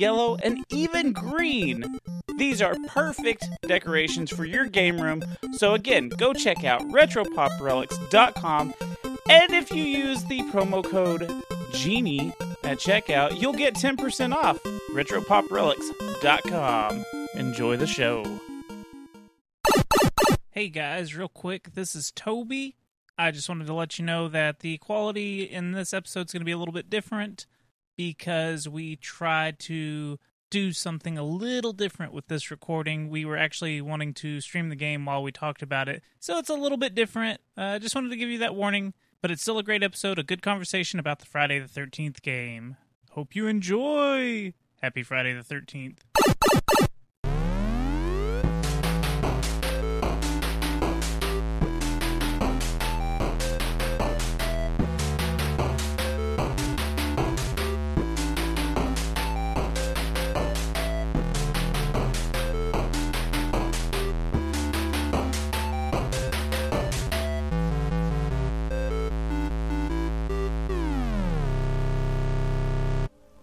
Yellow, and even Green. These are perfect decorations for your game room. So again, go check out retropoprelics.com and if you use the promo code GENIE at checkout, you'll get 10% off. retropoprelics.com. Enjoy the show. Hey guys, real quick, this is Toby. I just wanted to let you know that the quality in this episode is going to be a little bit different because we tried to do something a little different with this recording. We were actually wanting to stream the game while we talked about it, so it's a little bit different. I uh, just wanted to give you that warning, but it's still a great episode, a good conversation about the Friday the 13th game. Hope you enjoy! Happy Friday the 13th.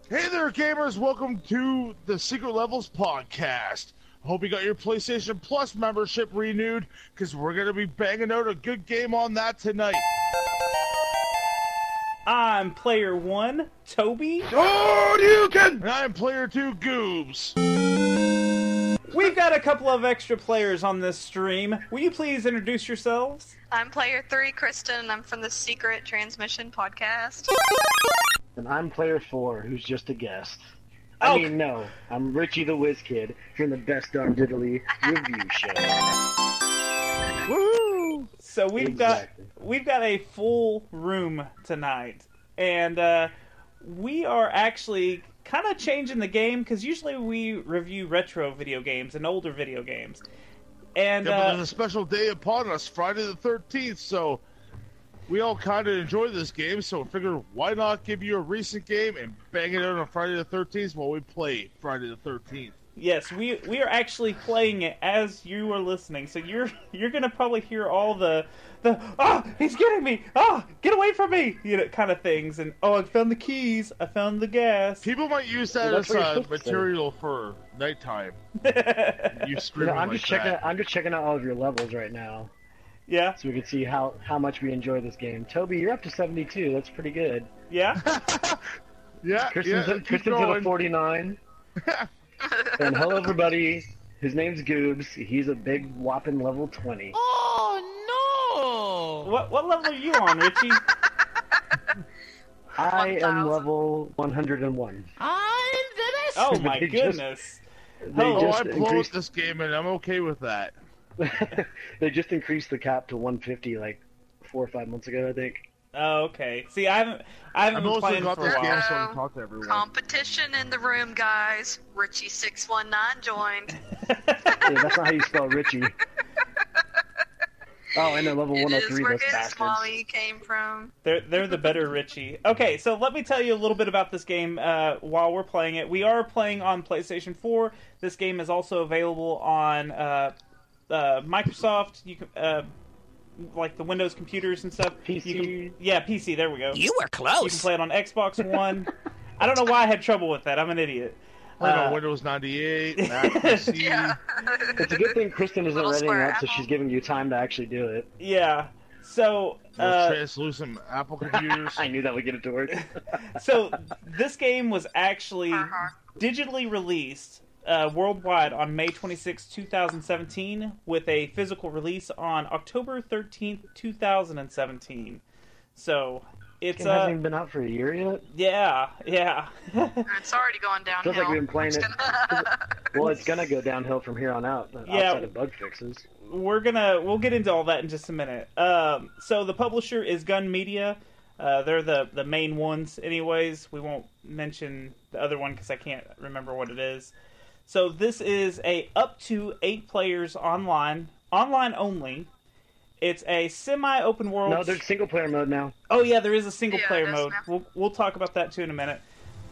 Hey there, gamers! Welcome to the Secret Levels podcast. Hope you got your PlayStation Plus membership renewed because we're going to be banging out a good game on that tonight. I'm player one, Toby. Oh, you can! And I'm player two, Goobz. We've got a couple of extra players on this stream. Will you please introduce yourselves? I'm player three, Kristen, and I'm from the Secret Transmission podcast. And I'm player four, who's just a guest. Oh. I mean, no, I'm Richie the Whiz Kid from the Best Darn Diddly Review Show. Woo! So we've Exactly. got we've got a full room tonight, and uh, we are actually kind of changing the game because usually we review retro video games and older video games, and Yeah, but uh, there's a special day upon us, Friday the 13th, so we all kind of enjoy this game, so we figured why not give you a recent game and bang it out on Friday the 13th while we play Friday the 13th. Yes, we we are actually playing it as you are listening. So you're you're gonna probably hear all the the ah he's getting me ah get away from me you know kind of things and oh I found the keys I found the gas. People might use that Well, as that's uh, supposed to say. material for nighttime. You You screaming know, I'm like just checking. that. I'm just checking out all of your levels right now, yeah so we can see how how much we enjoy this game. Toby, you're up to 72. That's pretty good. yeah Yeah, Kristen's, yeah, at, Kristen's at a 49. and hello, everybody. His name's Goobz. He's a big whopping level 20. Oh what what level are you on Richie? I am level 101. I'm the best. Oh my They just- goodness. They Oh, Oh, just I blow increased. this game and I'm okay with that. they just increased the cap to 150 like four or five months ago, I think. Oh, okay. See, I haven't I haven't I've been also playing got for this a game while. so I can talk to everyone. Competition in the room, guys. Richie619 joined. Yeah, that's not how you spell Richie. Oh, and they're level It is 103, where those good bastards. Smalley came from. They're they're the better Richie. Okay, so let me tell you a little bit about this game uh, while we're playing it. We are playing on PlayStation 4. This game is also available on uh, uh, Microsoft. You can uh, like the Windows computers and stuff. You PC. can, yeah, PC. There we go. You were close. You can play it on Xbox One. I don't know why I had trouble with that. I'm an idiot. Played Uh, on Windows 98, Mac PC. Yeah. It's a good thing Kristen isn't Little writing square up, so she's giving you time to actually do it. Yeah. So uh, translucent Apple computers. I knew that would get it to work. so this game was actually Uh-huh. digitally released uh, worldwide on May 26, 2017, with a physical release on October 13th, 2017. So it's It hasn't uh even been out for a year yet. yeah yeah It's already going downhill. Feels like we've been playing it. Well, it's gonna go downhill from here on out, uh, Yeah. outside of bug fixes. we're gonna we'll get into all that in just a minute. Um, so the publisher is Gun Media. Uh, they're the the main ones, anyways. We won't mention the other one because I can't remember what it is. So this is a up to eight players online, online only. It's a semi-open world. No, there's single player mode now. Oh yeah, there is a single Yeah, player mode. now. We'll we'll talk about that too in a minute.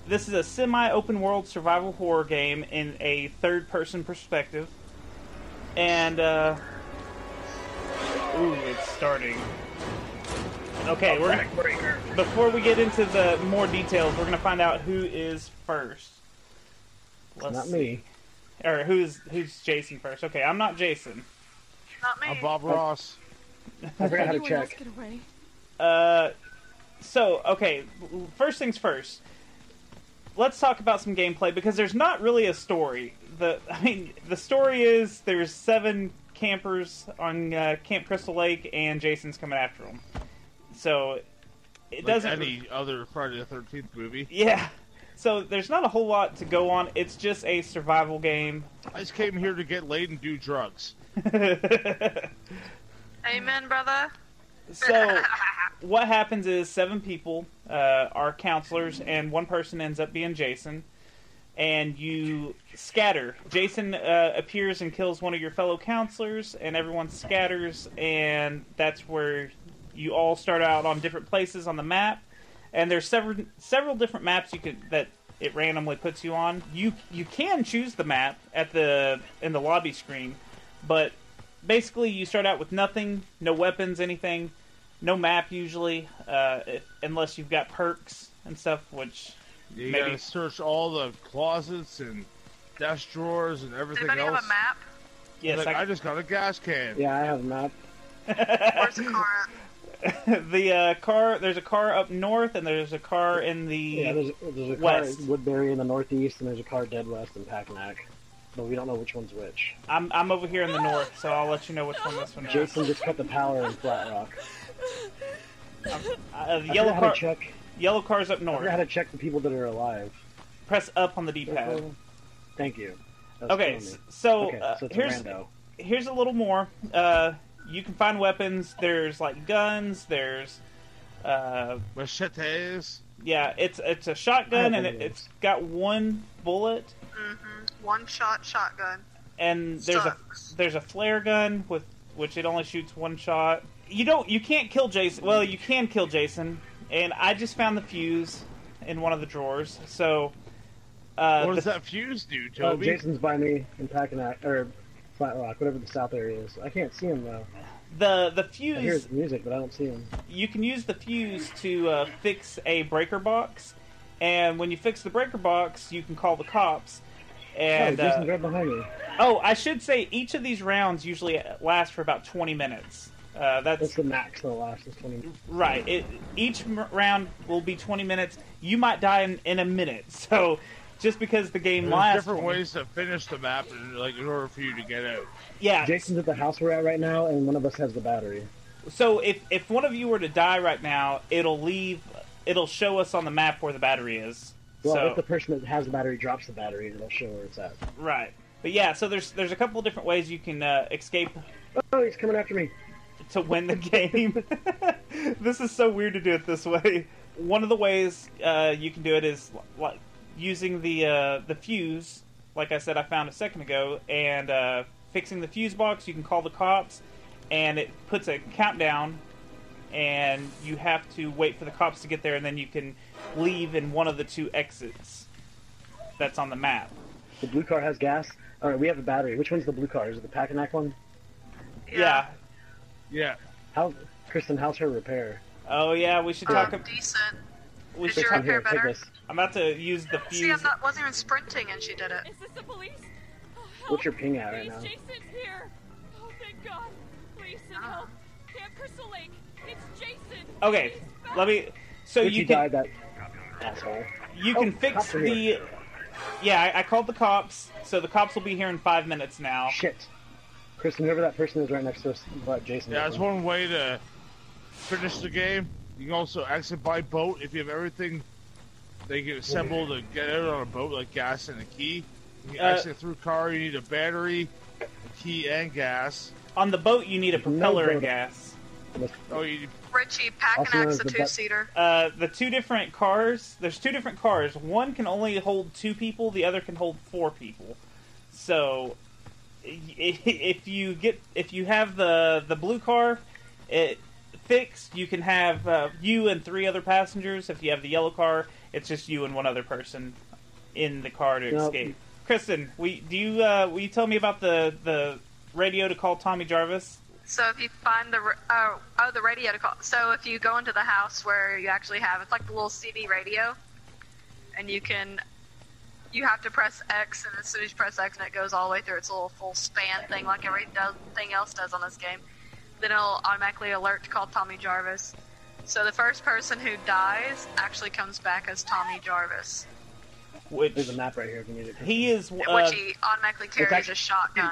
This is a semi-open world survival horror game in a third-person perspective, and uh, ooh, it's starting. Okay, we're gonna, before we get into the more details, we're gonna find out who is first. It's not me. Or who's who's Jason first? Okay, I'm not Jason. Not me. I'm Bob Ross. I forgot how to check. get away? Uh, so okay, first things first. Let's talk about some gameplay because there's not really a story. The I mean, the story is there's seven campers on uh, Camp Crystal Lake, and Jason's coming after them. So it Like doesn't. any other Friday the Thirteenth movie. Yeah. So there's not a whole lot to go on. It's just a survival game. I just came here to get laid and do drugs. Amen, brother. so what happens is seven people uh, are counselors and one person ends up being jason and you scatter. Jason uh, appears and kills one of your fellow counselors and everyone scatters and that's where you all start out on different places on the map. And there's several several different maps you could that it randomly puts you on. You you can choose the map at the in the lobby screen but basically you start out with nothing, no weapons, anything, no map usually, uh, if, unless you've got perks and stuff. Which You Maybe. gotta search all the closets and desk drawers and Does everything anybody else. have a map? yes, like, I- I just got a gas can. Yeah, I have a map. Where's the car at? the uh, car. There's a car up north, and there's a car in the. Yeah, there's, there's a car West. at Woodbury in the northeast, and there's a car dead west in Packanack. But we don't know which one's which. I'm I'm over here in the north, so I'll let you know which one this one is. Jason just cut the power in Flat Rock. Uh, the I yellow car. to check. Yellow car's up I north. forgot how to check the people that are alive. Press up on the D-pad. Thank you. Okay, killing me. s- so okay, uh, so it's here's a here's a little more. Uh, you can find weapons. There's like guns. There's uh, Machetes. Yeah, it's it's a shotgun and it, it's got one bullet. Mm-hmm. One shot shotgun. and there's Sucks. a there's a flare gun with which it only shoots one shot. You don't you can't kill Jason. Well, you can kill Jason, and I just found the fuse in one of the drawers. So, uh, what the- does that fuse do, Uh, Toby? Jason's by me in Packanack or Flat Rock, whatever the south area is. I can't see him though. The the fuse. I hear his music, but I don't see him. you can use the fuse to uh, fix a breaker box, and when you fix the breaker box, you can call the cops. And oh, Jason's uh, right behind me. oh, I should say each of these rounds usually last for about twenty minutes. Uh, that's That's the max that'll last is 20 minutes. Right. It, each round will be 20 minutes. You might die in, in a minute. So just because the game There's lasts. different ways to finish the map, in, like in order for you to get out. Yeah. Jason's at the house we're at right now, and one of us has the battery. So if if one of you were to die right now, it'll leave. It'll show us on the map where the battery is. Well, so if the person that has the battery drops the battery, it'll show where it's at. right. But yeah. So there's there's a couple different ways you can uh, escape Oh, he's coming after me. to win the game. this is so weird to do it this way. One of the ways uh, you can do it is like using the uh, the fuse. Like I said, I found a second ago, and uh, fixing the fuse box. You can call the cops, and it puts a countdown, and you have to wait for the cops to get there, and then you can leave in one of the two exits that's on the map. The blue car has gas. All right, we have a battery. Which one's the blue car? Is it the Packanack one? Yeah. Yeah. How, Kristen? How's her repair? Oh yeah. We should Um, talk. ab- decent. We Is should your talk. Come here, repair take better? this. I'm about to use the See, I'm not, wasn't even sprinting and she did it. Is this the police? Oh. What's your ping at right now? Jason's here. Oh, thank God. Please send uh-huh. help. Camp Crystal Lake. It's Jason. Okay, let me. So If you you can died, that asshole. you Oh, can fix the. Yeah, I, I called the cops, so the cops will be here in five minutes now. Shit. Kristen, whoever that person is right next to us, but Jason. Yeah, that's one. one way to finish the game. You can also exit by boat if you have everything they can assemble to get out on a boat, like gas and a key. You can Uh, exit through car. You need a battery, a key, and gas. On the boat, you need a There's no propeller and gas. Oh, you Richie, Also Packanack's known a two seater. Uh, the two different cars. There's two different cars. One can only hold two people. The other can hold four people. So if you get if you have the the blue car, it fixed. You can have uh, you and three other passengers. If you have the yellow car, it's just you and one other person in the car to No. escape. Kristen, we do you uh, will you tell me about the the radio to call Tommy Jarvis? So if you find the r- oh oh the radio to call. So if you go into the house where you actually have it's like the little CD radio, and you can you have to press X, and as soon as you press X, and it goes all the way through its little full span thing like everything else does on this game, then it'll automatically alert to call Tommy Jarvis. So the first person who dies actually comes back as Tommy Jarvis, Which There's a map right here if you need it. he is uh, which he automatically carries actually- a shotgun.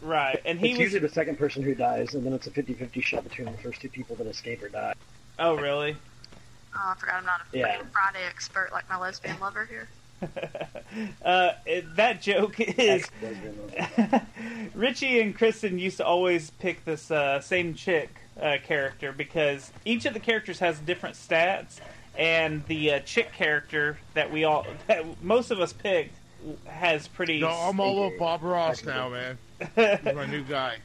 right, and he it's was usually the second person who dies, and then it's a 50-50 shot between the first two people that escape or die. oh really. Oh, I forgot I'm not a Yeah. Friday expert like my lesbian lover here. uh, it- that joke is Richie and Kristen used to always pick this uh, same chick uh, character because each of the characters has different stats, and the uh, chick character that we all, that most of us picked, has pretty. No, I'm all over Bob Ross now, man. He's my new guy.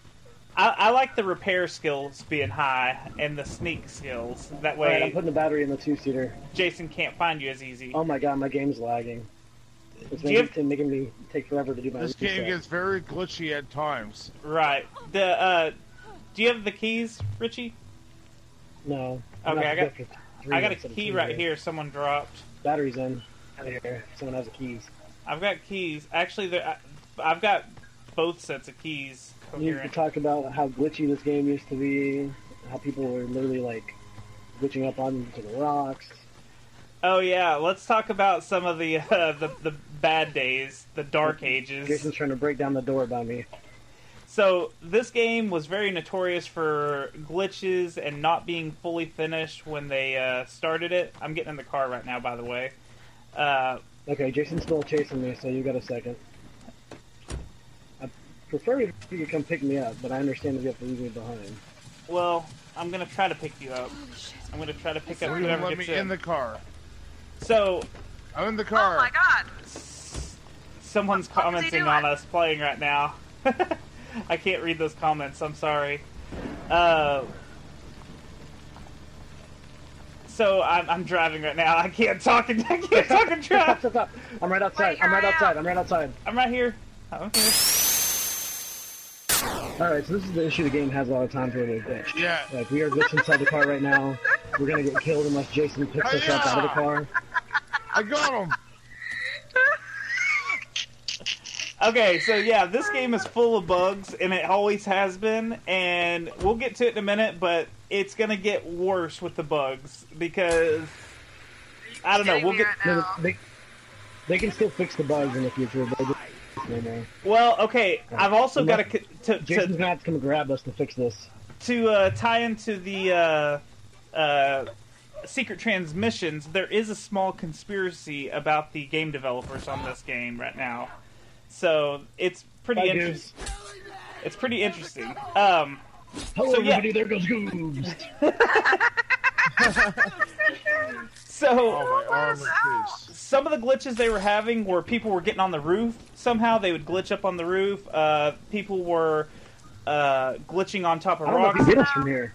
I, I like the repair skills being high and the sneak skills. That All right, I'm way, putting the battery in the two-seater. Jason can't find you as easy. Oh my god, my game's lagging. It's Do you making, it's making me take forever to do my This reset. game gets very glitchy at times. Right. The uh, do you have the keys, Richie? No. Okay, I got- good for three I got a key right here. Someone dropped. Battery's in. Out here. Someone has the keys. I've got keys. Actually, I- I've got both sets of keys. You need to talk about how glitchy this game used to be, how people were literally like glitching up onto the rocks. Oh yeah, let's talk about some of the uh, the the bad days, the dark ages. Jason's trying to break down the door by me. So this game was very notorious for glitches and not being fully finished when they uh, started it. I'm getting in the car right now, by the way. Uh, Okay, Jason's still chasing me, so you got a second. I prefer if you could come pick me up, but I understand if you have to leave me behind. well, I'm gonna try to pick you up. I'm gonna try to pick up Or you whoever let me gets in the car. So I'm in the car. Oh car. my god! someone's What was he commenting doing? on us playing right now. I can't read those comments. I'm sorry. Uh, so I'm, I'm driving right now. I can't talk and I can't talk and drive. stop, stop. I'm right outside. Wait, I'm right hurry up. outside. I'm right outside. I'm right here. Okay. Alright, so this is the issue the game has a lot of times where they glitch. Yeah. Like, we are glitched inside the car right now. We're gonna get killed unless Jason picks us up out of the car. I got him. Okay, so yeah, this game is full of bugs, and it always has been. And we'll get to it in a minute, but it's gonna get worse with the bugs because I don't know. We'll get right No, they, they can still fix the bugs in the future, but they don't no more. well. Okay, I've also got to to, Jason's to gonna have to come grab us to fix this. to uh, tie into the uh, uh, secret transmissions. There is a small conspiracy about the game developers on this game right now, so it's pretty Bye, interesting. It's pretty interesting. Um, Hello, So, yeah. everybody. There goes Goobz. so. Oh, my armor piece. some of the glitches they were having were people were getting on the roof somehow they would glitch up on the roof uh, people were uh, glitching on top of I don't know if rocks you hit us from here.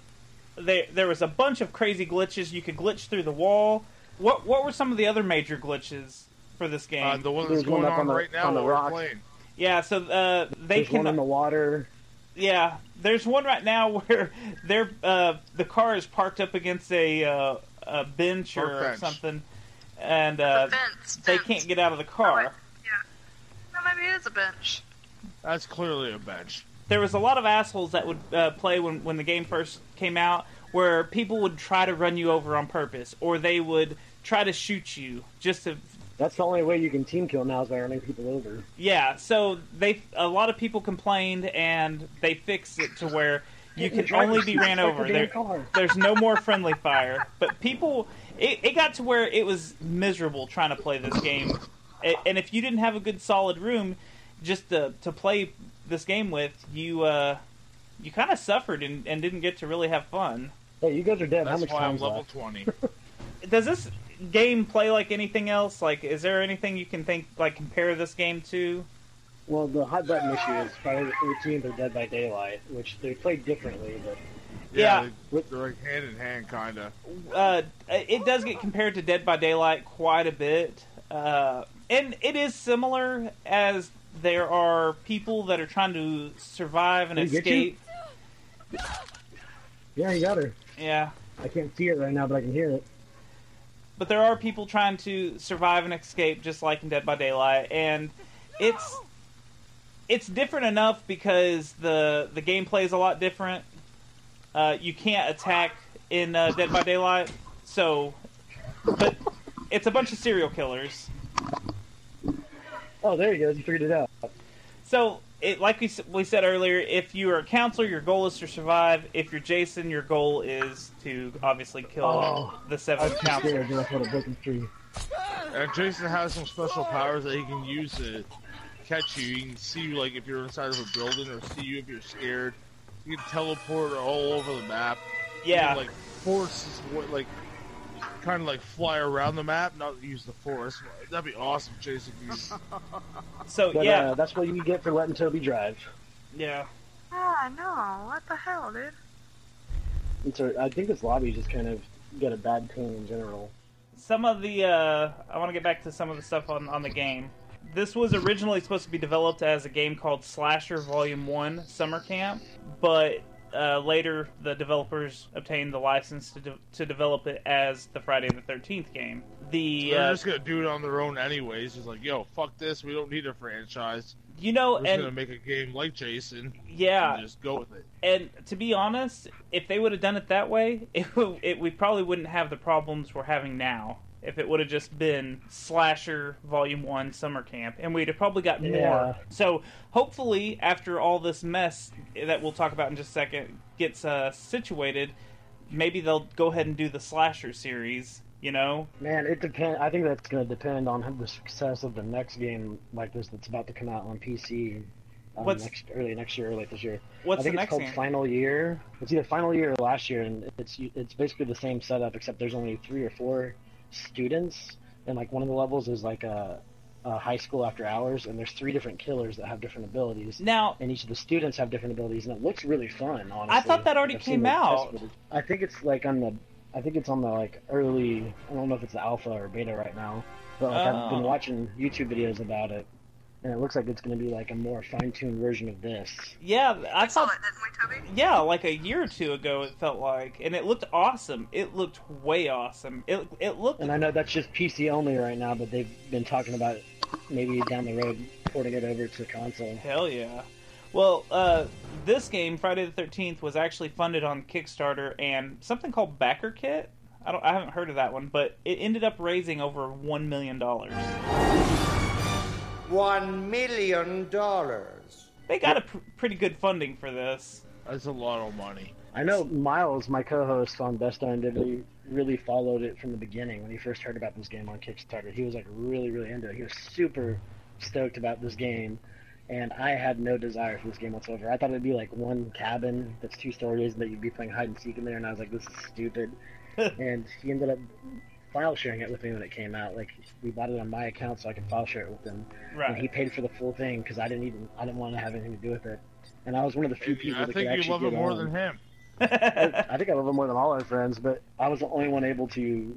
they, there was a bunch of crazy glitches you could glitch through the wall what what were some of the other major glitches for this game Uh, the one There's that's one going up on, on the- right now on the rock. yeah so uh, they There's can one in the water. yeah there's one right now where they're uh, the car is parked up against a, uh, a bench Park or bench. something and uh, fence, they fence. can't get out of the Oh, car Yeah. No, maybe it is a bench. That's clearly a bench. there was a lot of assholes that would uh, play when, when the game first came out where people would try to run you over on purpose or they would try to shoot you just to That's the only way you can team kill now is by running people over. yeah so they a lot of people complained and they fixed it to where you can only be ran over There. there, there's no more friendly fire but people it, it got to where it was miserable trying to play this game A- and if you didn't have a good solid room just to, to play this game with you uh you kind of suffered and, and didn't get to really have fun Hey, you guys are dead. How That's much why I'm level left? 20. does this game play like anything else like is there anything you can think like compare this game to Well, the hot button issue is Friday the 13th or Dead by Daylight, which they play differently, but Yeah. they- they're like hand in hand, kind of. uh, it does get compared to Dead by Daylight quite a bit, uh, and it is similar as there are people that are trying to survive and Did you? escape. yeah, you got her. Yeah, I can't see it right now, but I can hear it. but there are people trying to survive and escape, just like in Dead by Daylight, and it's it's different enough because the the gameplay is a lot different. Uh, you can't attack in uh, Dead by Daylight, so but it's a bunch of serial killers. Oh, there he goes. You figured it out. So, it, like we, we said earlier, if you are a counselor, your goal is to survive. If you're Jason, your goal is to obviously kill Oh, the I seventh was too counselor. scared. Then I broken free. And Jason has some special powers that he can use to catch you. You can see you like if you're inside of a building, or see you if you're scared. You can teleport all over the map. You Yeah, can, like force what like kind of like fly around the map, not use the force. That'd be awesome, Jason. So But yeah, uh, that's what you get for letting Toby drive. yeah. Ah, no. What the hell, dude? And so I think this lobby just kind of got a bad tone in general. Some of the uh, I want to get back to some of the stuff on on the game. This was originally supposed to be developed as a game called Slasher Volume One Summer Camp, but uh, later the developers obtained the license to de- to develop it as the Friday the Thirteenth game. The They're uh, just gonna do it on their own anyways. It's like, yo, fuck this. We don't need a franchise. you know, and We're and gonna make a game like Jason yeah, and just go with it. and to be honest, if they would have done it that way, it, it, we probably wouldn't have the problems we're having now. If it would have just been Slasher Volume One Summer Camp, and we'd have probably got Yeah. more. So hopefully, after all this mess that we'll talk about in just a second gets uh, situated, maybe they'll go ahead and do the Slasher series. You know, Man, it depend. I think that's going to depend on the success of the next game like this that's about to come out on PC. Um, What's- next early next year or late this year? what's I think it's called game? Final Year. It's either Final Year or last year, and it's it's basically the same setup except there's only three or four students, and like one of the levels is like a, a high school after hours, and there's three different killers that have different abilities. Now, and each of the students have different abilities, and it looks really fun. Honestly, I thought that already I've came out. I think it's like on the, I think it's on the like early. I don't know if it's the alpha or beta right now, but like I've been Oh. watching YouTube videos about it, and it looks like it's going to be like a more fine-tuned version of this. yeah, I We saw it, didn't we, Toby? yeah, like a year or two ago, it felt like, and it looked awesome. It looked way awesome. It it looked And I know that's just PC only right now, but they've been talking about maybe down the road porting it over to console. hell yeah. Well, uh, this game, Friday the Thirteenth, was actually funded on Kickstarter and something called Backer Kit. I don't, I haven't heard of that one, but it ended up raising over one million dollars. One million dollars. They got a pr- pretty good funding for this. That's a lot of money. I know Miles, my co-host on Best Darn Diddly, really followed it from the beginning when he first heard about this game on Kickstarter. He was like really, really into it. He was super stoked about this game, and I had no desire for this game whatsoever. I thought it'd be like one cabin that's two stories and that you'd be playing hide and seek in there, and I was like, this is stupid. and he ended up file sharing it with me when it came out. Like we bought it on my account so I could file share it with him, and he paid for the full thing because I didn't even I didn't want to have anything to do with it. And I was one of the few people I that think could you actually love it more on. than him. I think I love him more than all our friends, but I was the only one able to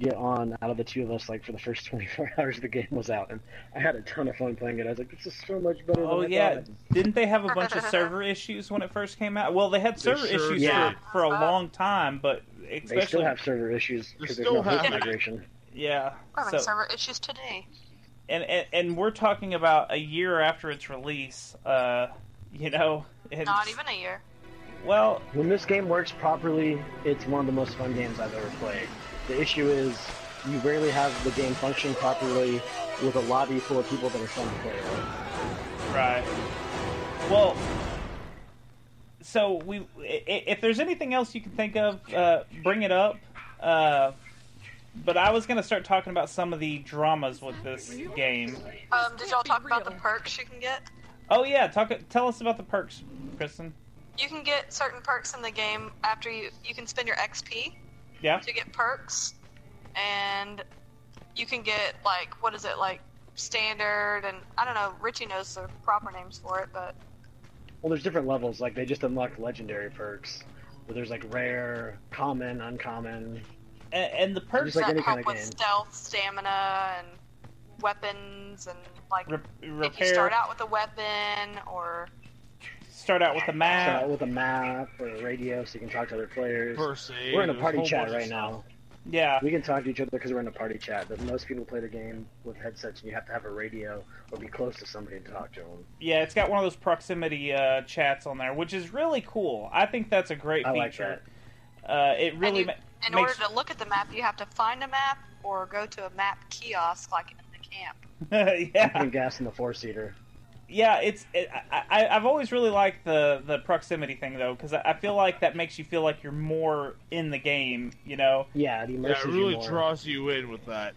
get on out of the two of us, like for the first 24 hours the game was out, and I had a ton of fun playing it. I was like, this is so much better Oh than I yeah, thought. didn't they have a bunch of server issues when it first came out? Well, they had They server sure issues did. for, for a long time, but They especially still have server issues They because there's still no host have- migration. yeah. We're having So server issues today. and, and and we're talking about a year after its release. Uh, you know, and, Not even a year. Well, When this game works properly, it's one of the most fun games I've ever played. The issue is you rarely have the game function properly with a lobby full of people that are trying to play with. right. Well, so we i- i- if there's anything else you can think of, uh, bring it up. Uh, but I was gonna start talking about some of the dramas with this game. Um, did y'all talk about the perks you can get? Oh yeah, talk. Tell us about the perks, Kristen. You can get certain perks in the game after you you can spend your XP Yeah. to get perks, and you can get like what is it like standard, and I don't know. Richie knows the proper names for it, but Well, there's different levels. Like they just unlocked legendary perks. Where there's like rare, common, uncommon. And, and the perks Just like that any help kind of with game. stealth, stamina, and weapons, and like re- if you start out with a weapon or start out with the Start map. out with a map or a radio so you can talk to other players. First aid. We're in a party chat right stuff. now. Yeah, We can talk to each other because we're in a party chat, but most people play the game with headsets and you have to have a radio or be close to somebody to talk to them. yeah, it's got one of those proximity uh, chats on there, which is really cool. I think that's a great I like feature. Uh, it and really you, ma- in makes order to look at the map, you have to find a map or go to a map kiosk like in the camp. I'm yeah, putting gas in the four seater. Yeah. It's it, I, I, I've always really liked the the proximity thing though, because I, I feel like that makes you feel like you're more in the game. You know, Yeah, it Yeah, immerses it you really more. draws you in with that.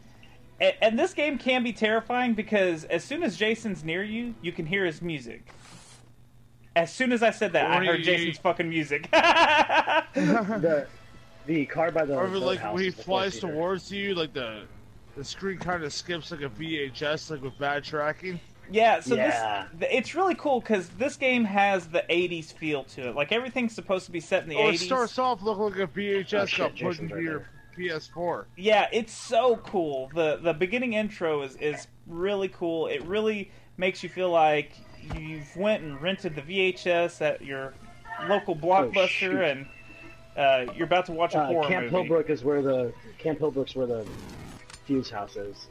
and, and this game can be terrifying because as soon as Jason's near you, you can hear his music. As soon as I said that, I heard you- Jason's fucking music. the the car by the Or like when he flies towards you, like the the screen kind of skips like a VHS, like with bad tracking. Yeah, so Yeah. this it's really cool because this game has the '80s feel to it. Like everything's supposed to be set in the Oh, it '80s. starts off looking like a VHS Oh, shit, got put Jason's into right your PS4. Yeah, it's so cool. the The beginning intro is is really cool. It really makes you feel like you've went and rented the VHS at your local shoot. blockbuster, and uh, you're about to watch a Uh, horror Camp movie. Hillbrook is where the Camp Hillbrook's where the fuse house is.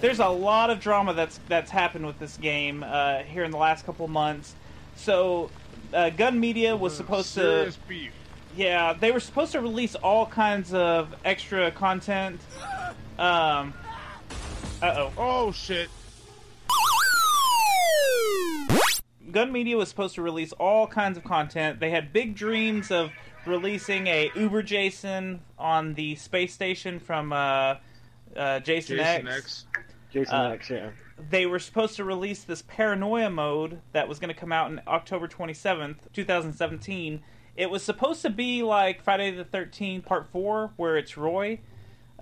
There's a lot of drama that's that's happened with this game uh, here in the last couple months. So, uh, Gun Media was supposed to, beef. yeah, they were supposed to release all kinds of extra content. Um, uh oh, Oh shit! Gun Media was supposed to release all kinds of content. They had big dreams of releasing a Uber Jason on the space station from uh, uh, Jason, Jason X. X. Jason Uh, X, yeah. they were supposed to release this paranoia mode that was going to come out in October 27th, 2017. It was supposed to be like Friday the 13th part 4 where it's Roy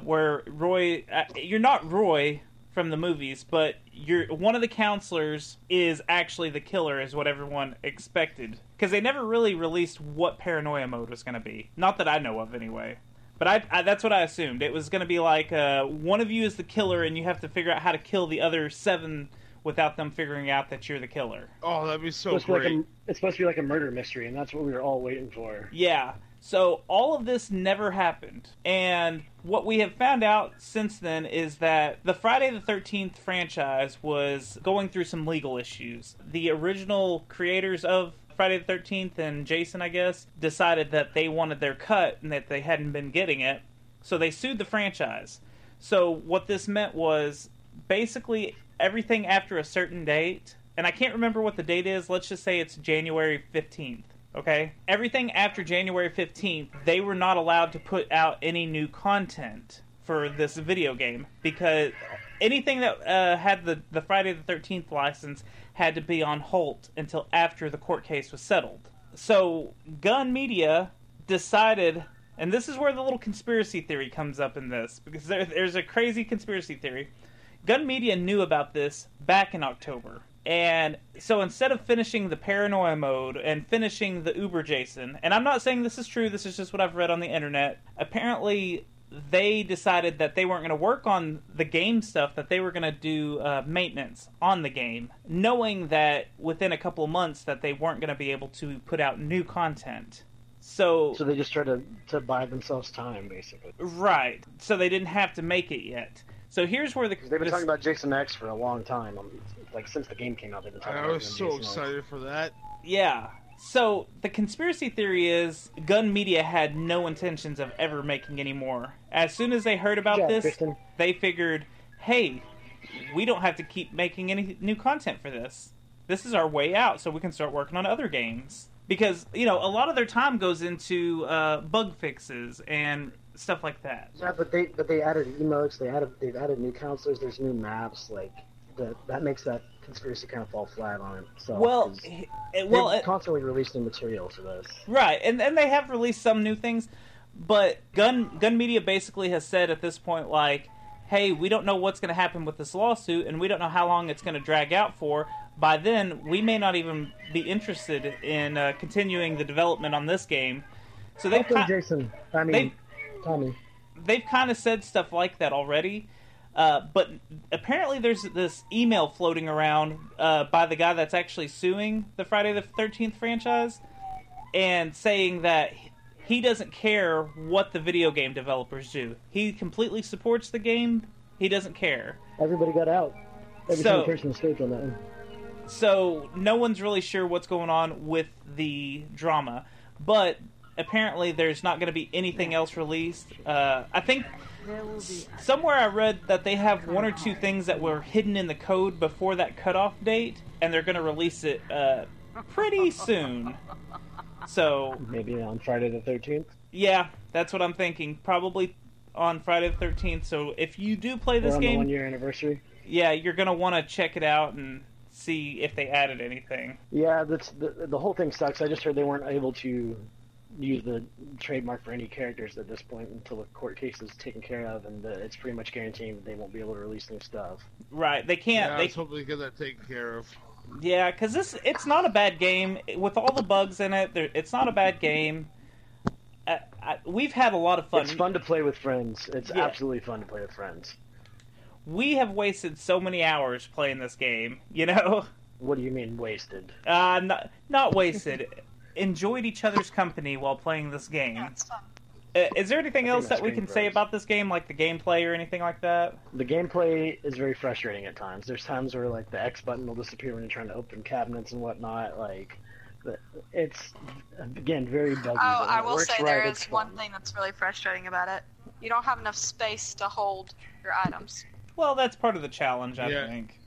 where Roy uh, you're not Roy from the movies, but you're one of the counselors is actually the killer is what everyone expected because they never really released what paranoia mode was going to be. Not that I know of anyway. But I, I that's what I assumed. It was going to be like uh, one of you is the killer, and you have to figure out how to kill the other seven without them figuring out that you're the killer. Oh, that'd be so It's supposed, to be great. like a, it's supposed to be like a murder mystery, and that's what we were all waiting for. Yeah. So all of this never happened. And what we have found out since then is that the Friday the 13th franchise was going through some legal issues. The original creators of Friday the 13th and Jason, I guess, decided that they wanted their cut and that they hadn't been getting it. So they sued the franchise. So what this meant was basically everything after a certain date, and I can't remember what the date is, let's just say it's January 15th. Okay? Everything after January 15th, they were not allowed to put out any new content for this video game because anything that uh, had the, the Friday the 13th license had to be on hold until after the court case was settled. So, Gun Media decided, and this is where the little conspiracy theory comes up in this, because there, there's a crazy conspiracy theory. Gun Media knew about this back in October. And so instead of finishing the paranoia mode and finishing the Uber Jason, and I'm not saying this is true, this is just what I've read on the internet, apparently they decided that they weren't going to work on the game stuff, that they were going to do uh, maintenance on the game, knowing that within a couple of months that they weren't going to be able to put out new content. So, So they just tried to, to buy themselves time, basically. right. So they didn't have to make it yet. So here's where the they've been this- talking about Jason X for a long time. Um, like since the game came out, they've been talking I about was so Jason X. excited for that. Yeah. So the conspiracy theory is Gun Media had no intentions of ever making any more. As soon as they heard about Yeah, this, Kristen. they figured, "Hey, we don't have to keep making any new content for this. This is our way out, so we can start working on other games." Because you know, a lot of their time goes into uh, bug fixes and stuff like that. Yeah, but they but they added emotes. They added they've added new counselors. There's new maps. Like that that makes that conspiracy kind of fall flat on itself. Well, 'cause it- well, it- constantly released new material for this. Right, and and they have released some new things, but Gun Gun Media basically has said at this point, like, hey, we don't know what's going to happen with this lawsuit, and we don't know how long it's going to drag out for. By then, we may not even be interested in uh, continuing the development on this game. So they've ki- Jason. I mean, Tommy. they've kind of said stuff like that already. Uh, but apparently, there's this email floating around uh, by the guy that's actually suing the Friday the Thirteenth franchise, and saying that he doesn't care what the video game developers do. He completely supports the game. He doesn't care. Everybody got out. Every So- single person escaped on that one. So no one's really sure what's going on with the drama, but apparently there's not going to be anything else released. Uh, I think somewhere I read that they have one or two things that were hidden in the code before that cutoff date, and they're going to release it uh, pretty soon. So Maybe on Friday the 13th. yeah, that's what I'm thinking. Probably on Friday the 13th. So if you do play this on the game, one year anniversary. yeah, you're going to want to check it out and see if they added anything. Yeah, that's the the whole thing sucks. I just heard they weren't able to use the trademark for any characters at this point until the court case is taken care of, and uh, it's pretty much guaranteeing that they won't be able to release new stuff. Right, they can't. Yeah, I they was hoping to get that taken care of. Yeah, because this it's not a bad game with all the bugs in it. It's not a bad game. I, I, we've had a lot of fun. It's fun to play with friends. It's Yeah. absolutely fun to play with friends. We have wasted so many hours playing this game. You know, What do you mean wasted? uh, not not wasted. Enjoyed each other's company while playing this game. Yeah. Uh, is there anything I else that we Green can say about this game, like the gameplay or anything like that? The gameplay is very frustrating at times. There's times where like the X button will disappear when you're trying to open cabinets and whatnot. Like, it's again very buggy. Oh, I will say right, there it's is one thing that's really frustrating about it. You don't have enough space to hold your items. Well, that's part of the challenge, I Yeah. think.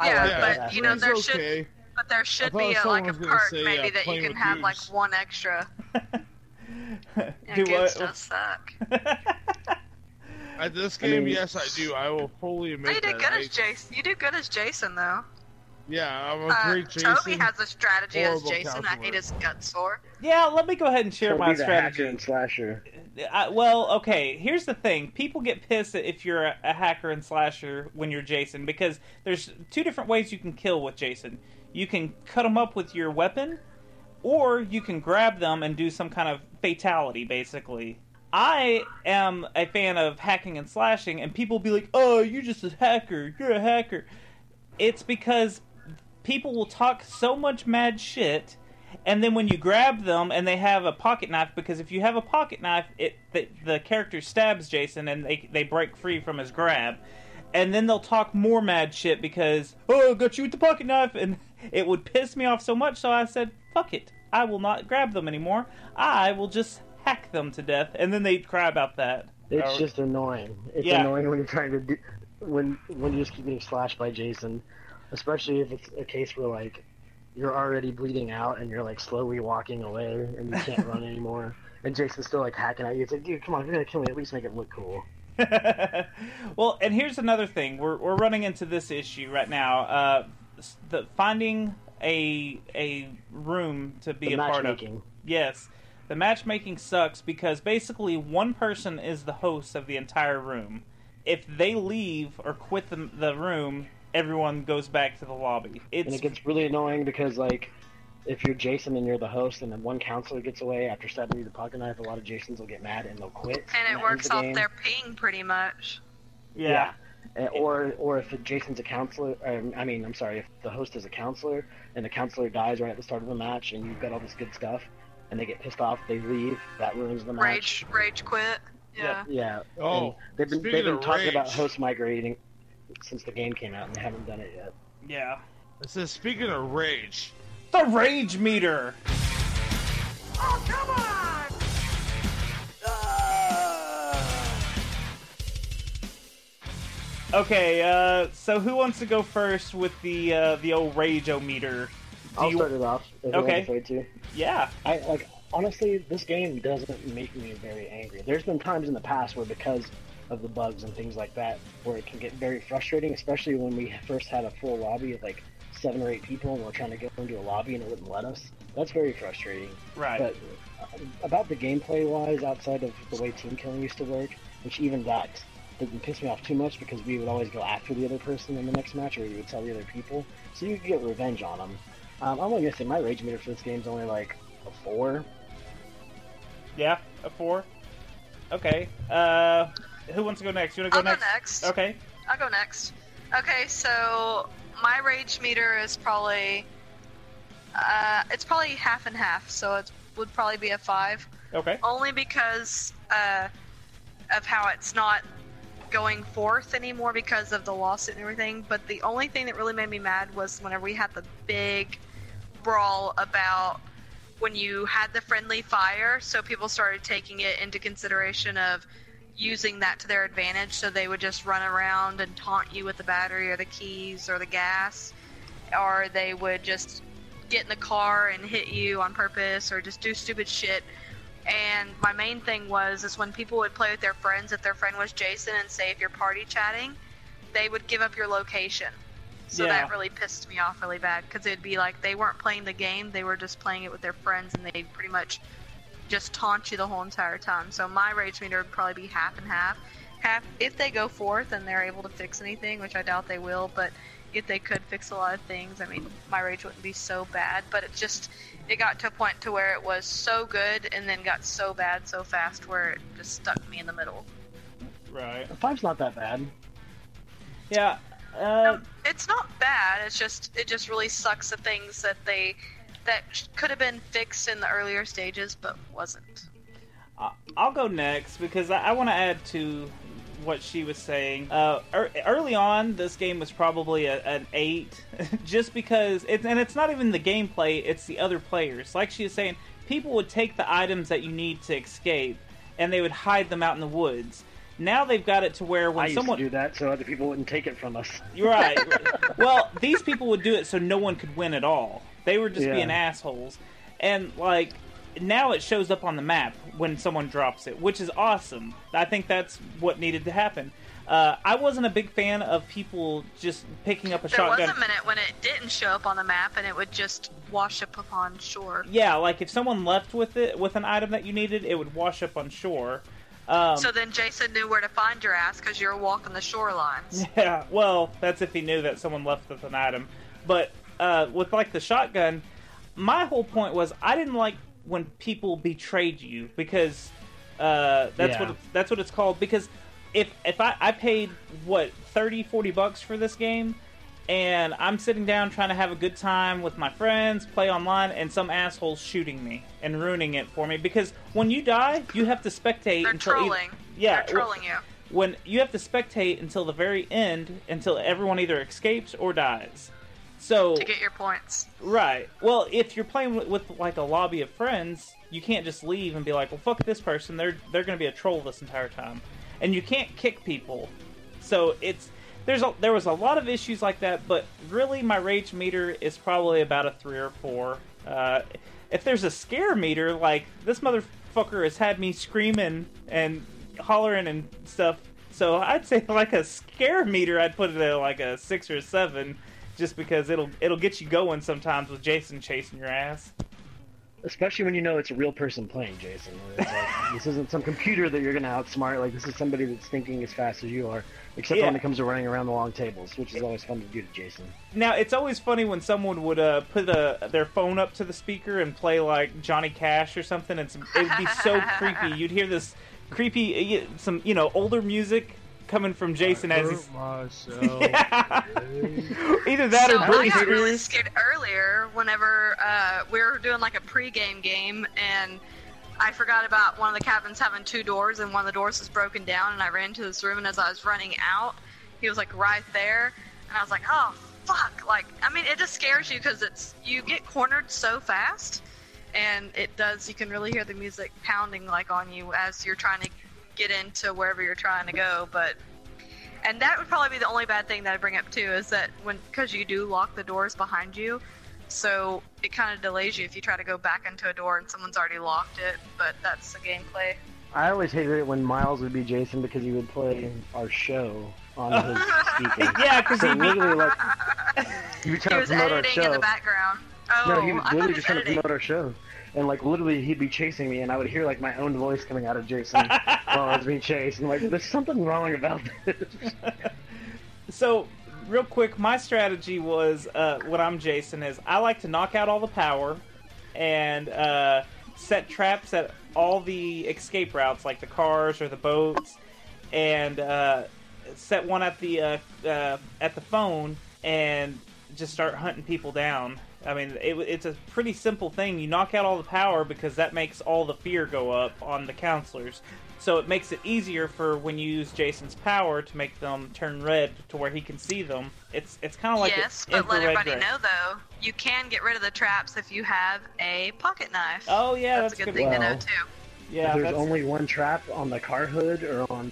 I Yeah, like yeah, that but, you know, it's there should- okay. But there should be a, like a perk say, maybe uh, that you can with have like one extra. Yeah, Do goats what? does suck. At this I game, mean- yes, I do. I will fully Oh, admit you did that. good as Jason. You do good as Jason though. Yeah, I'm a Uh, great Jason. Toby has a strategy as horrible Jason. I counselor. hate his gut sore. yeah, let me go ahead and share Toby my the strategy. hacker and slasher. I, well, okay. Here's the thing: people get pissed if you're a, a hacker and slasher when you're Jason because there's two different ways you can kill with Jason. You can cut them up with your weapon, or you can grab them and do some kind of fatality, basically. I am a fan of hacking and slashing, and people be like, "Oh, you're just a hacker. You're a hacker." It's because people will talk so much mad shit and then when you grab them and they have a pocket knife because if you have a pocket knife it the, the character stabs jason and they, they break free from his grab and then they'll talk more mad shit because oh got you with the pocket knife and it would piss me off so much so i said fuck it i will not grab them anymore i will just hack them to death and then they'd cry about that It's Or- just annoying. It's Yeah. annoying when you're trying to do when when you just keep getting slashed by Jason, especially if it's a case where like you're already bleeding out and you're like slowly walking away and you can't run anymore. And Jason's still like hacking at you. It's like, dude, come on, if you're gonna kill me, at least make it look cool. well, and here's another thing. We're we're running into this issue right now. Uh, the finding a a room to be The a part of. Yes, the matchmaking sucks because basically one person is the host of the entire room. If they leave or quit the the room, everyone goes back to the lobby. And It's it gets really annoying because like if you're Jason and you're the host and then one counselor gets away after stabbing you with a pocket knife, a lot of Jasons will get mad and they'll quit. And that it works the off game. their ping pretty much. yeah. Uh, Or, or if Jason's a counselor, um, I mean, I'm sorry, if the host is a counselor and the counselor dies right at the start of the match and you've got all this good stuff and they get pissed off, they leave, that ruins the match. Rage, rage quit. Yeah. Yeah. Oh, and they've been, they've been of talking about host migrating since the game came out and they haven't done it yet. Yeah. It says, speaking of rage, The rage meter. Okay, uh, so who wants to go first with the uh, the old rage-o-meter? Do I'll you- start it off Okay. Yeah. I like honestly, this game doesn't make me very angry. There's been times in the past where because of the bugs and things like that, where it can get very frustrating, especially when we first had a full lobby of like seven or eight people and we're trying to get into a lobby and it wouldn't let us. That's very frustrating. Right. But uh, about the gameplay wise, outside of the way team killing used to work, which even that didn't piss me off too much because we would always go after the other person in the next match, or we would tell the other people, so you could get revenge on them. Um, I'm only gonna say my rage meter for this game is only like a four. Yeah, a four. Okay. Uh, who wants to go next? You want to go I'll go go next? next. Okay. I'll go next. Okay, so my rage meter is probably uh, it's probably half and half, so it would probably be a five. Okay. Only because uh, of how it's not going forth anymore because of the lawsuit and everything. But the only thing that really made me mad was whenever we had the big brawl about when you had the friendly fire, so people started taking it into consideration of using that to their advantage, so they would just run around and taunt you with the battery or the keys or the gas, or they would just get in the car and hit you on purpose or just do stupid shit. And my main thing was is when people would play with their friends, if their friend was Jason and say if you're party chatting, they would give up your location. So Yeah. that really pissed me off really bad because it'd be like they weren't playing the game, they were just playing it with their friends and they pretty much just taunt you the whole entire time. So my rage meter would probably be half and half. Half if they go forth and they're able to fix anything, which I doubt they will, but if they could fix a lot of things, I mean, my rage wouldn't be so bad. But it just it got to a point to where it was so good and then got so bad so fast where it just stuck me in the middle. Right. A five's not that bad. Yeah. Uh, It's not bad. It's just it just really sucks the things that they that could have been fixed in the earlier stages but wasn't. I- I'll go next because I, I want to add to what she was saying. Uh, ear early on, this game was probably a, an eight, just because it's and it's not even the gameplay; it's the other players. Like she was saying, people would take the items that you need to escape, and they would hide them out in the woods. Now they've got it to where when someone to do that so other people wouldn't take it from us. You're right. well, these people would do it so no one could win at all. They were just Yeah. being assholes. And like now it shows up on the map when someone drops it, which is awesome. I think that's what needed to happen. Uh, I wasn't a big fan of people just picking up a There shotgun. There was a minute when it didn't show up on the map and it would just wash up upon shore. Yeah, like if someone left with it with an item that you needed, it would wash up on shore. Um, So then Jason knew where to find your ass because you were walking the shorelines. Yeah, well, that's if he knew that someone left with an item. But uh, with like the shotgun, my whole point was I didn't like when people betrayed you because uh, that's Yeah. what it's, that's what it's called. Because if if I, I paid what 30, 40 bucks for this game, and I'm sitting down trying to have a good time with my friends, play online, and some asshole's shooting me and ruining it for me. Because when you die, you have to spectate They're until either- trolling. yeah, They're trolling you. when you have to spectate until the very end until everyone either escapes or dies. So to get your points. right. Well, if you're playing with, with like a lobby of friends, you can't just leave and be like, "Well, fuck this person. They're they're going to be a troll this entire time." And you can't kick people. So it's there's a, there was a lot of issues like that, but really my rage meter is probably about a 3 or 4. Uh, if there's a scare meter, like this motherfucker has had me screaming and hollering and stuff. So I'd say like a scare meter, I'd put it at like a 6 or a 7 just because it'll it'll get you going sometimes with Jason chasing your ass. Especially when you know it's a real person playing Jason. like, this isn't some computer that you're going to outsmart. Like this is somebody that's thinking as fast as you are. Except Yeah. when it comes to running around the long tables, which is always fun to do to Jason. Now it's always funny when someone would uh, put a, their phone up to the speaker and play like Johnny Cash or something. It's, it would be so creepy. You'd hear this creepy, uh, some you know older music coming from Jason as he's either that so or I Britney got really scared earlier whenever uh, we were doing like a pregame game and I forgot about one of the cabins having two doors and one of the doors was broken down and I ran into this room and as I was running out, he was like right there and I was like, oh fuck! Like I mean, it just scares you because it's you get cornered so fast and it does. You can really hear the music pounding like on you as you're trying to get into wherever you're trying to go, but and that would probably be the only bad thing that I bring up too is that when because you do lock the doors behind you, so it kind of delays you if you try to go back into a door and someone's already locked it. But that's the gameplay. I always hated it when Miles would be Jason because he would play our show on his speaker. Yeah, because So he'd be literally, like, he would He try to was promote our editing in show. the background. Oh, no, he oh, was literally it just was trying to promote our show. And like literally, he'd be chasing me, and I would hear like my own voice coming out of Jason while I was being chased. And like, there's something wrong about this. So, real quick, my strategy was uh, when I'm Jason is I like to knock out all the power and uh, set traps at all the escape routes, like the cars or the boats, and uh, set one at the uh, uh, at the phone and just start hunting people down. I mean, it, it's a pretty simple thing. You knock out all the power because that makes all the fear go up on the counselors. So it makes it easier for when you use Jason's power to make them turn red to where he can see them. It's it's kind of like yes, but let everybody ray. know though, you can get rid of the traps if you have a pocket knife. Oh yeah, that's, that's, a good good. thing to know too. Yeah, if there's that's, only one trap on the car hood or on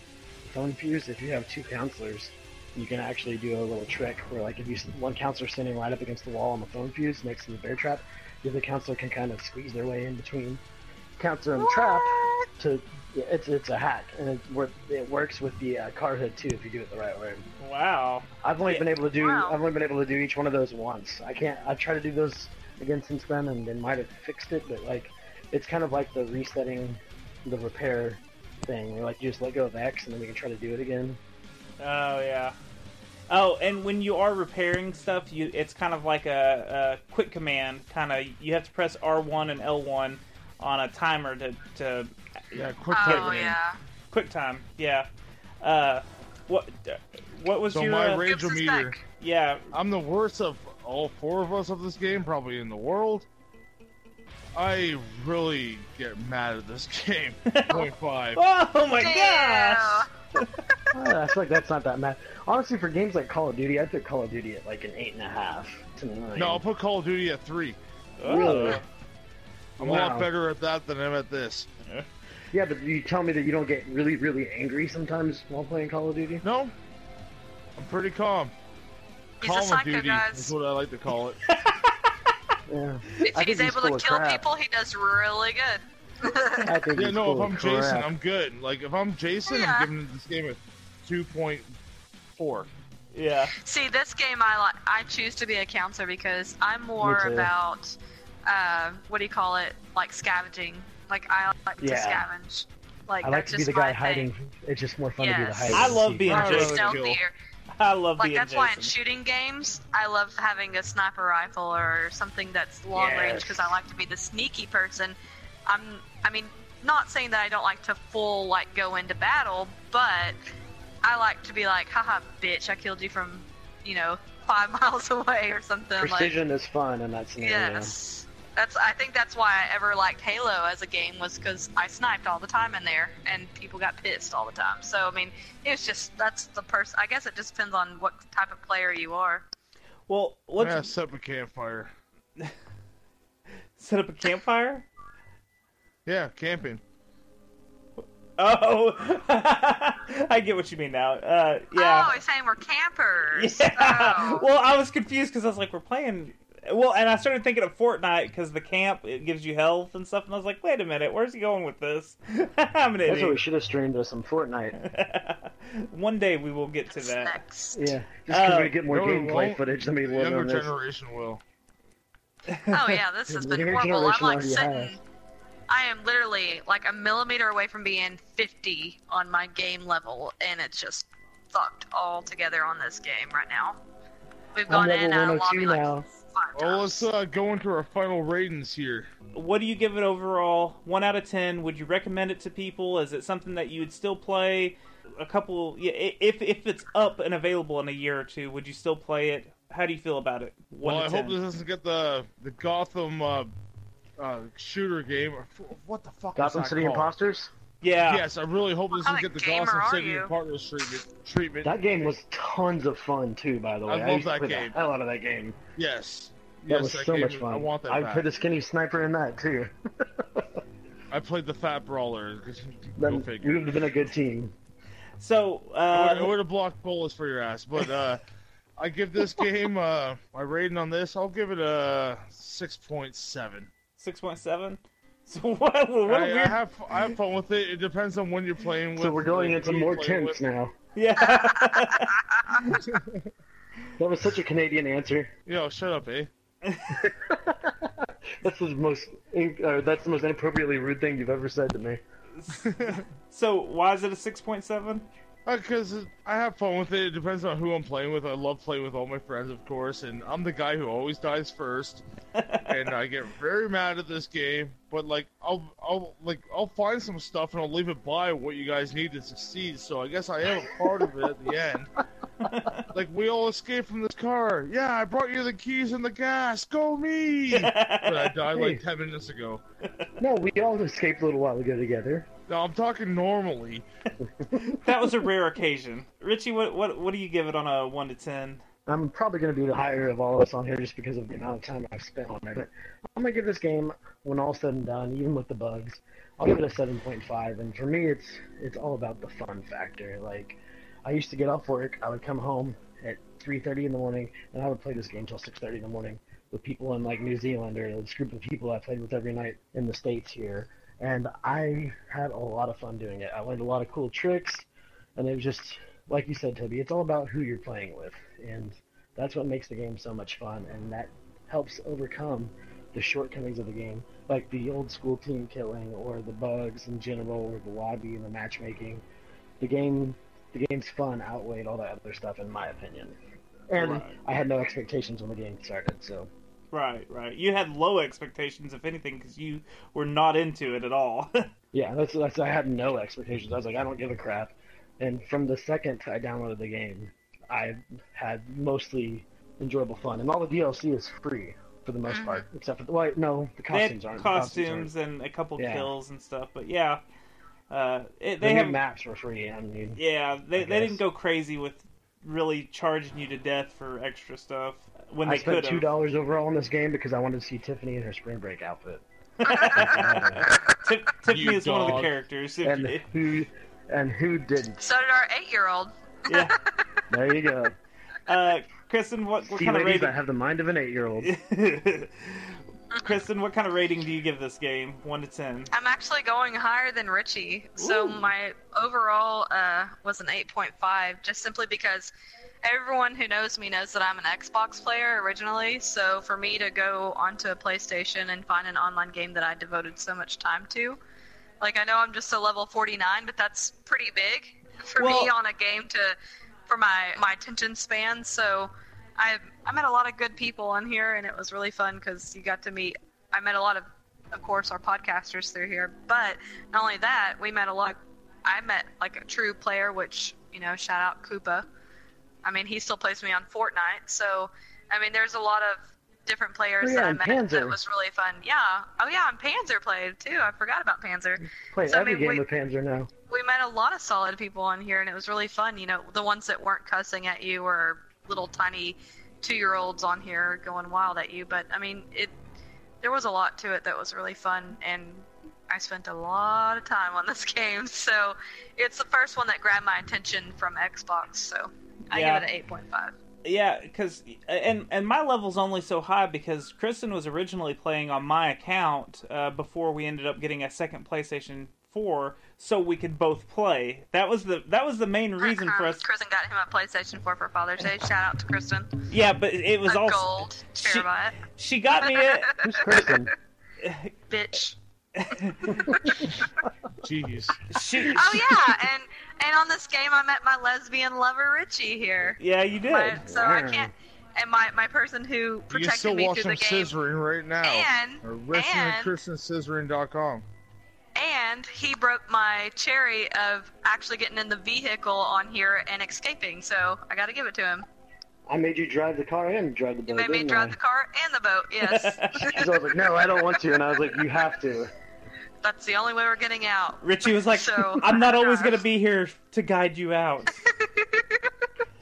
phone fuse, if you have two counselors, you can actually do a little trick where, like, if you one counselor standing right up against the wall on the phone fuse next to the bear trap, the other counselor can kind of squeeze their way in between counselor and the trap. To yeah, it's it's a hack, and it, it works with the uh, car hood too if you do it the right way. wow. I've only Yeah. been able to do Wow. I've only been able to do each one of those once. I can't. I've tried to do those again since then, and they might have fixed it, but like, it's kind of like the resetting the repair thing. Where like you just let go of X, and then we can try to do it again. Oh yeah. Oh, and when you are repairing stuff, you it's kind of like a, a quick command. Kind of you have to press R1 and L1 on a timer to to Yeah, quick time. Oh time. yeah. quick time. Yeah. Uh, what what was So your my uh, rage Gives meter. yeah? I'm the worst of all four of us of this game, probably in the world. I really get mad at this game. Point five. Oh my Damn. gosh! Uh, I feel like that's not that bad. Honestly, for games like Call of Duty, I'd put Call of Duty at like an eight and a half to nine. No, I'll put Call of Duty at three. really. Oh. I'm a lot better at that than I'm at this. Yeah, but you tell me that you don't get really, really angry sometimes while playing Call of Duty. No, I'm pretty calm. He's a Call of Duty guys. is what I like to call it. Yeah. If I he's able to kill crap. people, he does really good. I think Yeah, no, if I'm of Jason. I'm good. Like, if I'm Jason, Yeah. I'm giving this game a 2.4. Yeah. See, this game I like. I choose to be a counselor because I'm more about uh, what do you call it? Like scavenging. Like I like to scavenge. Like I like to be the guy hiding. Thing. It's just more fun to be the Yes. hiding. I love being I'd Or rather Jason. stealthier. I love Like being that's why in shooting games, I love having a sniper rifle or something that's long range because I like to be the sneaky person. I'm. I mean, not saying that I don't like to full like go into battle, but I like to be like, haha, bitch, I killed you from, you know, five miles away or something. Like, Precision is fun in that scenario. Yes. That's. I think that's why I ever liked Halo as a game was because I sniped all the time in there, and people got pissed all the time. So I mean, it was just that's the person. I guess it just depends on what type of player you are. Well, let's Yeah, set up a campfire. set up a campfire. Yeah, camping. Oh, I get what you mean now. Uh, yeah. Oh, he's saying we're campers. Yeah. Oh. Well, I was confused because I was like, we're playing. Well, and I started thinking of Fortnite because the camp it gives you health and stuff, and I was like, wait a minute, where's he going with this? I'm an That's what we should have streamed us some Fortnite. One day we will get to What's that. next? Yeah, just because Uh, we get more no, gameplay footage than we The would younger on this. generation will. Oh yeah, this has been younger horrible. I'm like sitting. has. I am literally like a millimeter away from being 50 on my game level, and it's just fucked all together on this game right now. We've I'm gone in and out level of lobby 102 like now. five Well, let's uh, go into our final ratings here. What do you give it overall? One out of ten. Would you recommend it to people? Is it something that you would still play? A couple, yeah. If if it's up and available in a year or two, would you still play it? How do you feel about it? One well, I 10. hope this doesn't get the the Gotham uh, uh, shooter game. Or What the fuck? Gotham is that City called? Impostors. Yeah. Yes, I really hope this What get the gamer Gotham are City you? Partners treatment. Treatment. That game was tons of fun too. By the way, I love used to that play game. The hell out of that game. Yes. That yes, was that so game, much fun. I want that I back. played the skinny sniper in that too. I played the Fat Brawler. 'cause Go Then we would have been a good team. So, I uh, would have blocked bullets for your ass, but uh, I give this game uh, my rating on this. I'll give it a six point seven. Six point seven. So what? What a I, I weird. have I have fun with it. It depends on when you're playing with. So we're going into more playing tense with. now. Yeah. That was such a Canadian answer. Yo, shut up, eh? that's the most uh, that's the most inappropriately rude thing you've ever said to me. So why is it a six point seven? Because Uh, I have fun with it. It depends on who I'm playing with. I love playing with all my friends, of course, and I'm the guy who always dies first. and I get very mad at this game. But like, I'll, I'll like, I'll find some stuff and I'll leave it by what you guys need to succeed. So I guess I am a part of it at the end. like, we all escaped from this car. Yeah, I brought you the keys and the gas. Go me! but I died like ten minutes ago. No, we all escaped a little while ago together. No, I'm talking normally. That was a rare occasion. Richie, what what what do you give it on a one to ten? I'm probably going to be the higher of all of us on here just because of the amount of time I've spent on it. But I'm going to give this game, when all said and done, even with the bugs, I'll give it a 7.5. And for me, it's it's all about the fun factor. Like, I used to get off work, I would come home at 3:30 in the morning, and I would play this game till 6:30 in the morning with people in like New Zealand or this group of people I played with every night in the states here. And I had a lot of fun doing it. I learned a lot of cool tricks, and it was just like you said, Toby. It's all about who you're playing with, and that's what makes the game so much fun, and that helps overcome the shortcomings of the game, like the old school team killing or the bugs in general, or the lobby and the matchmaking. The game, the game's fun outweighed all that other stuff, in my opinion. And Right. I had no expectations when the game started, so Right, right. You had low expectations, if anything, because you were not into it at all. yeah, that's that's. I had no expectations. I was like, I don't give a crap. And from the second I downloaded the game, I had mostly enjoyable fun, and all the DLC is free for the most part, except for the well, no, the they costumes had aren't. costumes and a couple Yeah. kills and stuff, but yeah, uh, it, they new have maps for free. I mean, yeah they I they didn't go crazy with really charging you to death for extra stuff when I they spent could two dollars overall in this game because I wanted to see Tiffany in her spring break outfit. Tip, Tiffany You is one of the characters. If and you- who and who didn't? So did our eight-year-old. yeah. There you go. Uh, Kristen, what, what see, kind of ladies, rating? I have the mind of an eight-year-old. Kristen, what kind of rating do you give this game? One to ten. I'm actually going higher than Richie. So Ooh. my overall uh, was an 8.5, just simply because everyone who knows me knows that I'm an Xbox player originally. So for me to go onto a PlayStation and find an online game that I devoted so much time to, like I know I'm just a level 49, but that's pretty big for Well- me on a game to for my my attention span. So I I met a lot of good people on here, and it was really fun because you got to meet. I met a lot of, of course, our podcasters through here. But not only that, we met a lot. I met like a true player, which you know, shout out Koopa. I mean, he still plays me on Fortnite. So I mean, there's a lot of different players Oh, yeah, that I met Panzer. that was really fun. Yeah. Oh yeah, and Panzer played too. I forgot about Panzer Play So, I every mean, game we- with Panzer now. we met a lot of solid people on here, and it was really fun. You know, the ones that weren't cussing at you or little tiny two-year-olds on here going wild at you. But I mean, it there was a lot to it that was really fun, and I spent a lot of time on this game. So it's the first one that grabbed my attention from Xbox. So I Yeah. give it an eight point five. Yeah, because and and my level's only so high because Kristen was originally playing on my account uh, before we ended up getting a second PlayStation Four, so we could both play. That was the that was the main reason for us. Kristen got him a PlayStation 4 for Father's Day. Shout out to Kristen. Yeah, but it was A also gold she- terabyte. she got me it. Who's Kristen? Bitch. Jeez. She, Oh yeah, and and on this game I met my lesbian lover Richie here. yeah, you did. My, so I can't. And my, my person who You protected still me watch through the game, scissoring right now. and or wrestling and- at and he broke my cherry of actually getting in the vehicle on here and escaping. So I got to give it to him. I made you drive the car and drive the boat. He made me didn't drive I? the car and the boat. Yes, Because I was like, no, I don't want to, and I was like, you have to. That's the only way we're getting out. Richie was like, So- "I'm not always gonna be here to guide you out."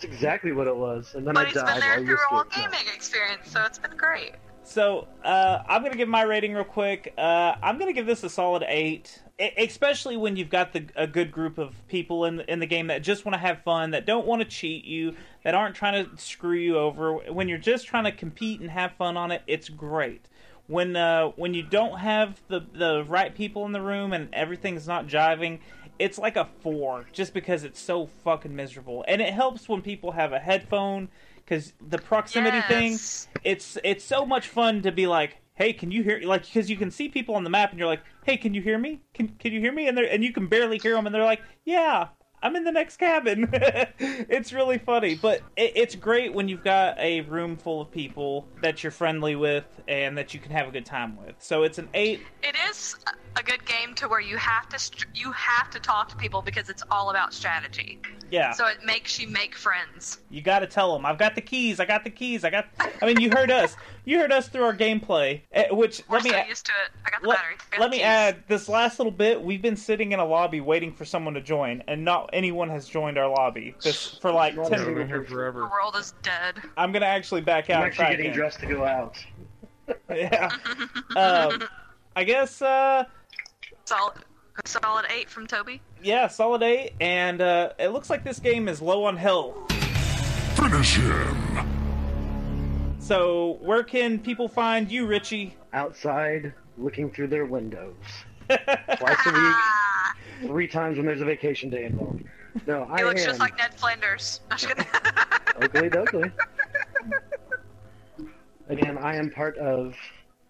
That's exactly what it was. And then But I he's died been there while you through a whole gaming experience, so it's been great. So uh, I'm gonna give my rating real quick. Uh, I'm gonna give this a solid eight, especially when you've got the, a good group of people in in the game that just want to have fun, that don't want to cheat you, that aren't trying to screw you over. When you're just trying to compete and have fun on it, it's great. When uh, when you don't have the the right people in the room and everything's not jiving, it's like a four, just because it's so fucking miserable. And it helps when people have a headphone because the proximity thing Yes. it's it's so much fun to be like hey can you hear like because you can see people on the map and you're like hey can you hear me can can you hear me and they and you can barely hear them and they're like yeah i'm in the next cabin. It's really funny but it, it's great when you've got a room full of people that you're friendly with and that you can have a good time with. So it's an eight It is uh, a good game to where you have to str- you have to talk to people because it's all about strategy. yeah So it makes you make friends. You got to tell them, I've got the keys. I got the keys. I got. I mean, you heard us. You heard us through our gameplay. eh, Which We're let me so used to it. I got the let, battery. I got let the me keys. add this last little bit. We've been sitting in a lobby waiting for someone to join, and not anyone has joined our lobby. This for like Not a ten. I've single been here The world is dead. I'm gonna actually back out. I'm out. actually getting again. dressed to go out. Yeah. um, I guess. Uh, Solid, solid eight from Toby. yeah, solid eight, and uh, it looks like this game is low on health. Finish him. So where can people find you, Richie? Outside, looking through their windows. Twice a week, three times when there's a vacation day involved. No, I he looks am just like Ned Flanders. I'm just kidding. Okily Dokily. Again, I am part of,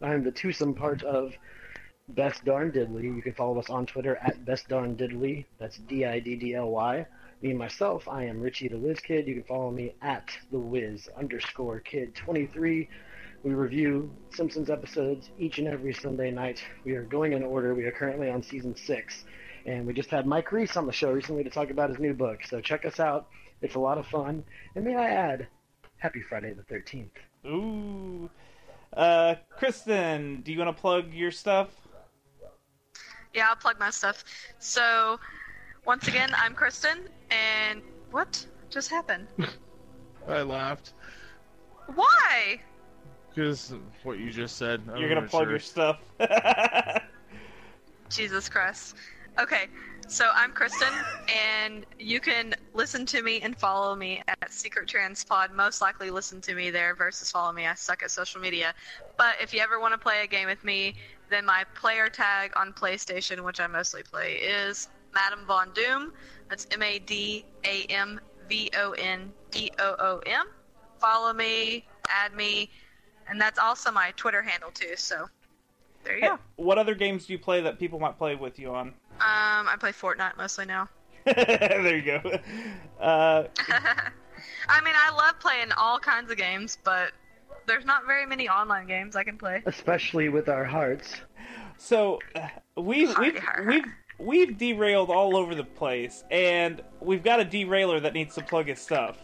I am the twosome part of Best Darn Diddly. You can follow us on Twitter at Best Darn Diddly. That's D-I-D-D-L-Y. Me myself, I am Richie the Wiz Kid. You can follow me at the Wiz underscore Kid 23. We review Simpsons episodes each and every Sunday night. We are going in order. We are currently on season six, and we just had Mike Reiss on the show recently to talk about his new book. So check us out. It's a lot of fun. And may I add, Happy Friday the 13th. Ooh. Uh, Kristen, do you want to plug your stuff? Yeah, I'll plug my stuff. So, once again, I'm Kristen, and what just happened? I laughed Why? because what you just said. I'm You're gonna plug sure. your stuff. Jesus Christ. Okay, so I'm Kristen, and you can listen to me and follow me at Secret Transpod. Most likely listen to me there versus follow me. I suck at social media. But if you ever want to play a game with me, then my player tag on PlayStation, which I mostly play, is Madam Von Doom. That's M A D A M V O N D O O M. Follow me, add me, and that's also my Twitter handle too. So there you go. what other games do you play that people might play with you on? Um, I play Fortnite mostly now. there you go. Uh, I mean, I love playing all kinds of games, but there's not very many online games I can play. Especially with our hearts. so uh, we've we've we've we've derailed all over the place, and we've got a derailer that needs to plug his stuff.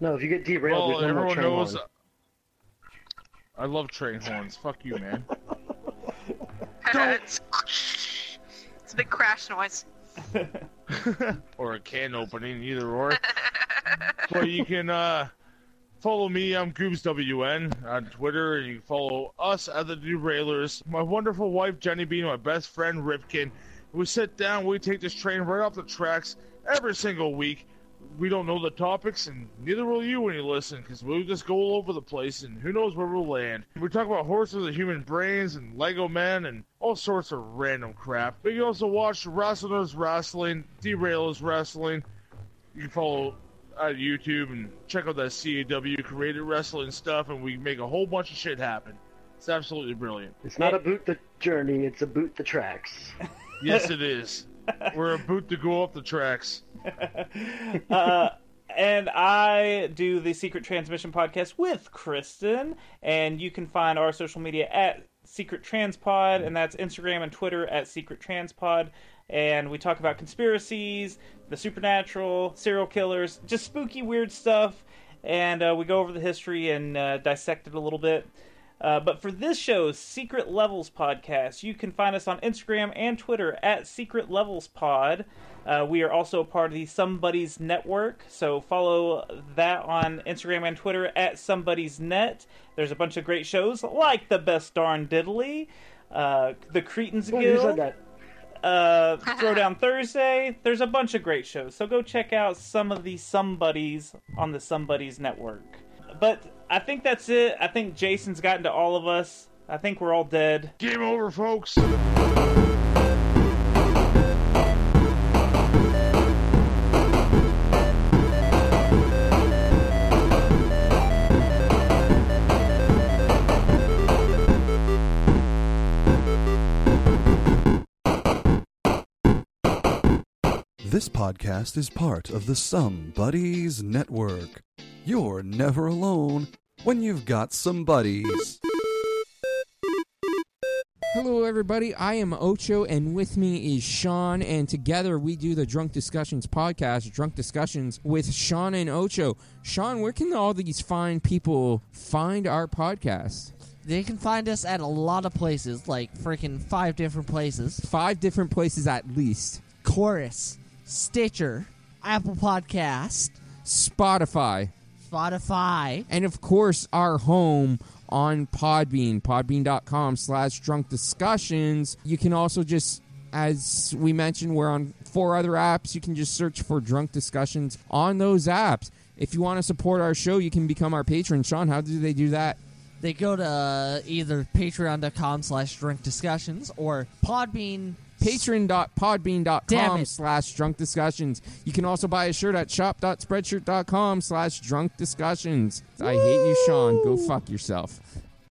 No, if you get derailed, Well, there's no everyone train knows. horn. I love train horns. Fuck you, man. it's, it's a big crash noise. or a can opening, either or. but you can uh, follow me. I'm GoobzWN on Twitter, and you can follow us at the Derailers. My wonderful wife Jenny Bean, my best friend Ripkin. We sit down, we take this train right off the tracks every single week. We don't know the topics, and neither will you when you listen, because we'll just go all over the place, and who knows where we'll land. We talk about horses and human brains, and Lego men, and all sorts of random crap. But you also watch Wrestlers Wrestling, Derailers Wrestling. You can follow at YouTube and check out that CAW created wrestling stuff, and we make a whole bunch of shit happen. It's absolutely brilliant. It's not a boot the journey, it's a boot the tracks. Yes, it is. We're about to go off the tracks. uh, and I do the Secret Transmission podcast with Kristen, and you can find our social media at Secret Transpod, and that's Instagram and Twitter at Secret Transpod. And we talk about conspiracies, the supernatural, serial killers, just spooky, weird stuff. And uh, we go over the history and uh, dissect it a little bit. Uh, but for this show's Secret Levels podcast, you can find us on Instagram and Twitter at Secret Levels Pod. Uh, we are also a part of the SomeBuddies Network, so follow that on Instagram and Twitter at SomeBuddies Net. There's a bunch of great shows like The Best Darn Diddly, uh, The Cretans Guild. Uh, Throwdown Thursday. There's a bunch of great shows, so go check out some of the SomeBuddies on the SomeBuddies Network. But I think that's it. I think Jason's gotten to all of us. I think we're all dead. Game over, folks. This podcast is part of the Some Buddies Network. You're never alone when you've got some buddies. Hello, everybody. I am Ocho, and with me is Sean, and together we do the Drunk Discussions podcast, Drunk Discussions with Sean and Ocho. Sean, where can all these fine people find our podcast? They can find us at a lot of places, like freaking five different places. Five different places at least Chorus, Stitcher, Apple Podcast, Spotify, Spotify, and of course, our home on Podbean, podbean.com slash drunk discussions. You can also just, as we mentioned, we're on four other apps. You can just search for drunk discussions on those apps. If you want to support our show, you can become our patron. Sean, how do they do that? They go to uh, either patreon.com slash drunk discussions or Podbean. Patron.podbean.com slash drunk discussions. You can also buy a shirt at shop.spreadshirt.com slash drunk discussions. I hate you, Sean. Go fuck yourself.